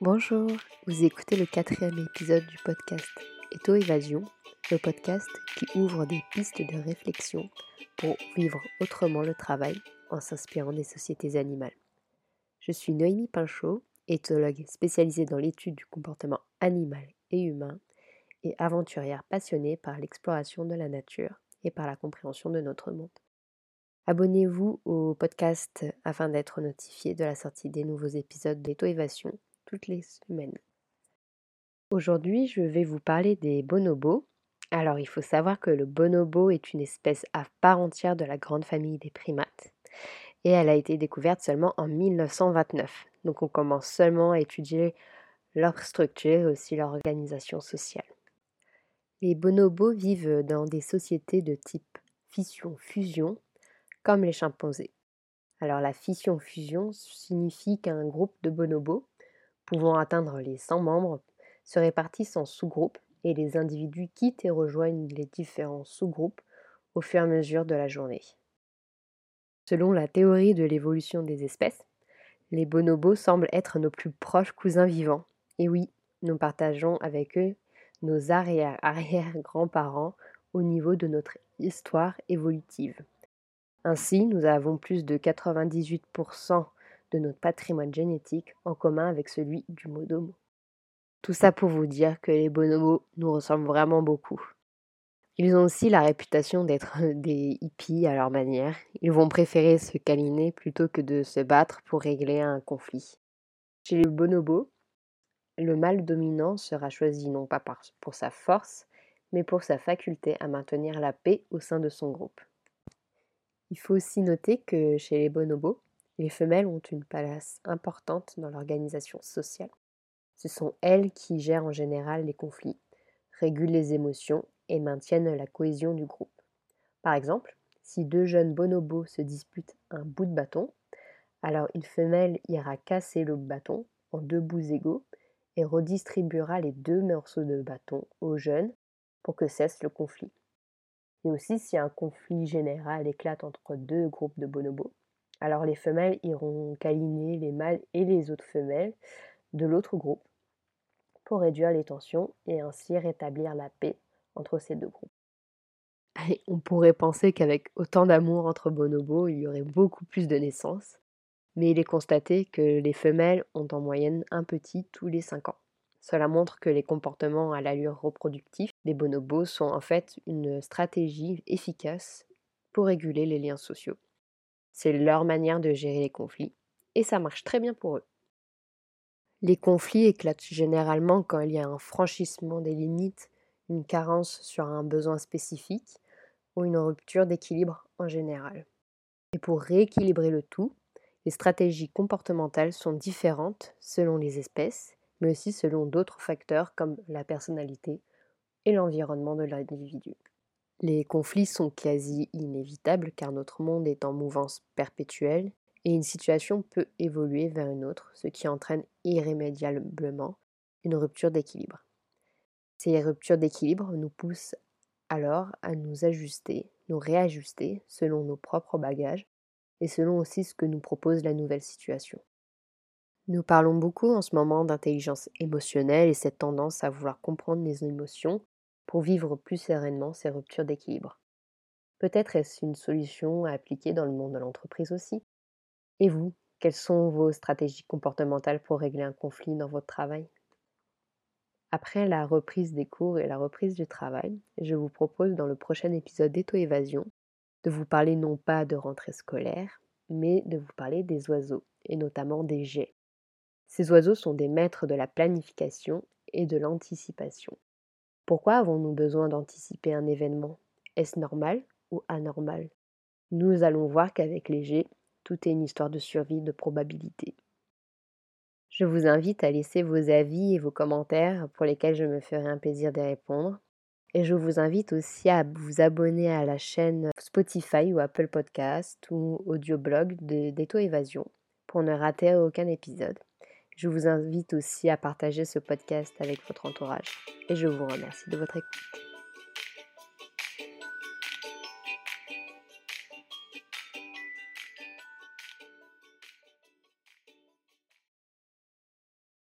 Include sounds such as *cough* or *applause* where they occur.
Bonjour, vous écoutez le quatrième épisode du podcast Eto Évasion, le podcast qui ouvre des pistes de réflexion pour vivre autrement le travail en s'inspirant des sociétés animales. Je suis Noémie Pinchot, éthologue spécialisée dans l'étude du comportement animal et humain et aventurière passionnée par l'exploration de la nature et par la compréhension de notre monde. Abonnez-vous au podcast afin d'être notifié de la sortie des nouveaux épisodes d'Eto Évasion toutes les semaines. Aujourd'hui, je vais vous parler des bonobos. Alors, il faut savoir que le bonobo est une espèce à part entière de la grande famille des primates et elle a été découverte seulement en 1929. Donc, on commence seulement à étudier leur structure et aussi leur organisation sociale. Les bonobos vivent dans des sociétés de type fission-fusion, comme les chimpanzés. Alors la fission-fusion signifie qu'un groupe de bonobos pouvant atteindre les 100 membres, se répartissent en sous-groupes et les individus quittent et rejoignent les différents sous-groupes au fur et à mesure de la journée. Selon la théorie de l'évolution des espèces, les bonobos semblent être nos plus proches cousins vivants. Et oui, nous partageons avec eux nos arrière-arrière-grands-parents *laughs* au niveau de notre histoire évolutive. Ainsi, nous avons plus de 98% de notre patrimoine génétique en commun avec celui du modomo. Tout ça pour vous dire que les bonobos nous ressemblent vraiment beaucoup. Ils ont aussi la réputation d'être *laughs* des hippies à leur manière. Ils vont préférer se câliner plutôt que de se battre pour régler un conflit. Chez les bonobos, le mâle dominant sera choisi non pas pour sa force, mais pour sa faculté à maintenir la paix au sein de son groupe. Il faut aussi noter que chez les bonobos, les femelles ont une place importante dans l'organisation sociale. Ce sont elles qui gèrent en général les conflits, régulent les émotions et maintiennent la cohésion du groupe. Par exemple, si deux jeunes bonobos se disputent un bout de bâton, alors une femelle ira casser le bâton en deux bouts égaux et redistribuera les deux morceaux de bâton aux jeunes pour que cesse le conflit. Et aussi si un conflit général éclate entre deux groupes de bonobos, alors les femelles iront câliner les mâles et les autres femelles de l'autre groupe pour réduire les tensions et ainsi rétablir la paix entre ces deux groupes. on pourrait penser qu'avec autant d'amour entre bonobos, il y aurait beaucoup plus de naissances, mais il est constaté que les femelles ont en moyenne un petit tous les 5 ans. Cela montre que les comportements à l'allure reproductive des bonobos sont en fait une stratégie efficace pour réguler les liens sociaux. C'est leur manière de gérer les conflits, et ça marche très bien pour eux. Les conflits éclatent généralement quand il y a un franchissement des limites, une carence sur un besoin spécifique ou une rupture d'équilibre en général. Et pour rééquilibrer le tout, les stratégies comportementales sont différentes selon les espèces, mais aussi selon d'autres facteurs comme la personnalité et l'environnement de l'individu. Les conflits sont quasi inévitables car notre monde est en mouvance perpétuelle et une situation peut évoluer vers une autre, ce qui entraîne irrémédiablement une rupture d'équilibre. Ces ruptures d'équilibre nous poussent alors à nous ajuster, nous réajuster selon nos propres bagages et selon aussi ce que nous propose la nouvelle situation. Nous parlons beaucoup en ce moment d'intelligence émotionnelle et cette tendance à vouloir comprendre les émotions pour vivre plus sereinement ces ruptures d'équilibre. Peut-être est-ce une solution à appliquer dans le monde de l'entreprise aussi. Et vous, quelles sont vos stratégies comportementales pour régler un conflit dans votre travail? Après la reprise des cours et la reprise du travail, je vous propose dans le prochain épisode d'Eto-Évasion de vous parler non pas de rentrée scolaire, mais de vous parler des oiseaux, et notamment des jets. Ces oiseaux sont des maîtres de la planification et de l'anticipation. Pourquoi avons-nous besoin d'anticiper un événement? Est-ce normal ou anormal? Nous allons voir qu'avec les G, tout est une histoire de survie, de probabilité. Je vous invite à laisser vos avis et vos commentaires pour lesquels je me ferai un plaisir de répondre. Et je vous invite aussi à vous abonner à la chaîne Spotify ou Apple Podcast ou audioblog d'Eto Évasion pour ne rater aucun épisode. Je vous invite aussi à partager ce podcast avec votre entourage et je vous remercie de votre écoute.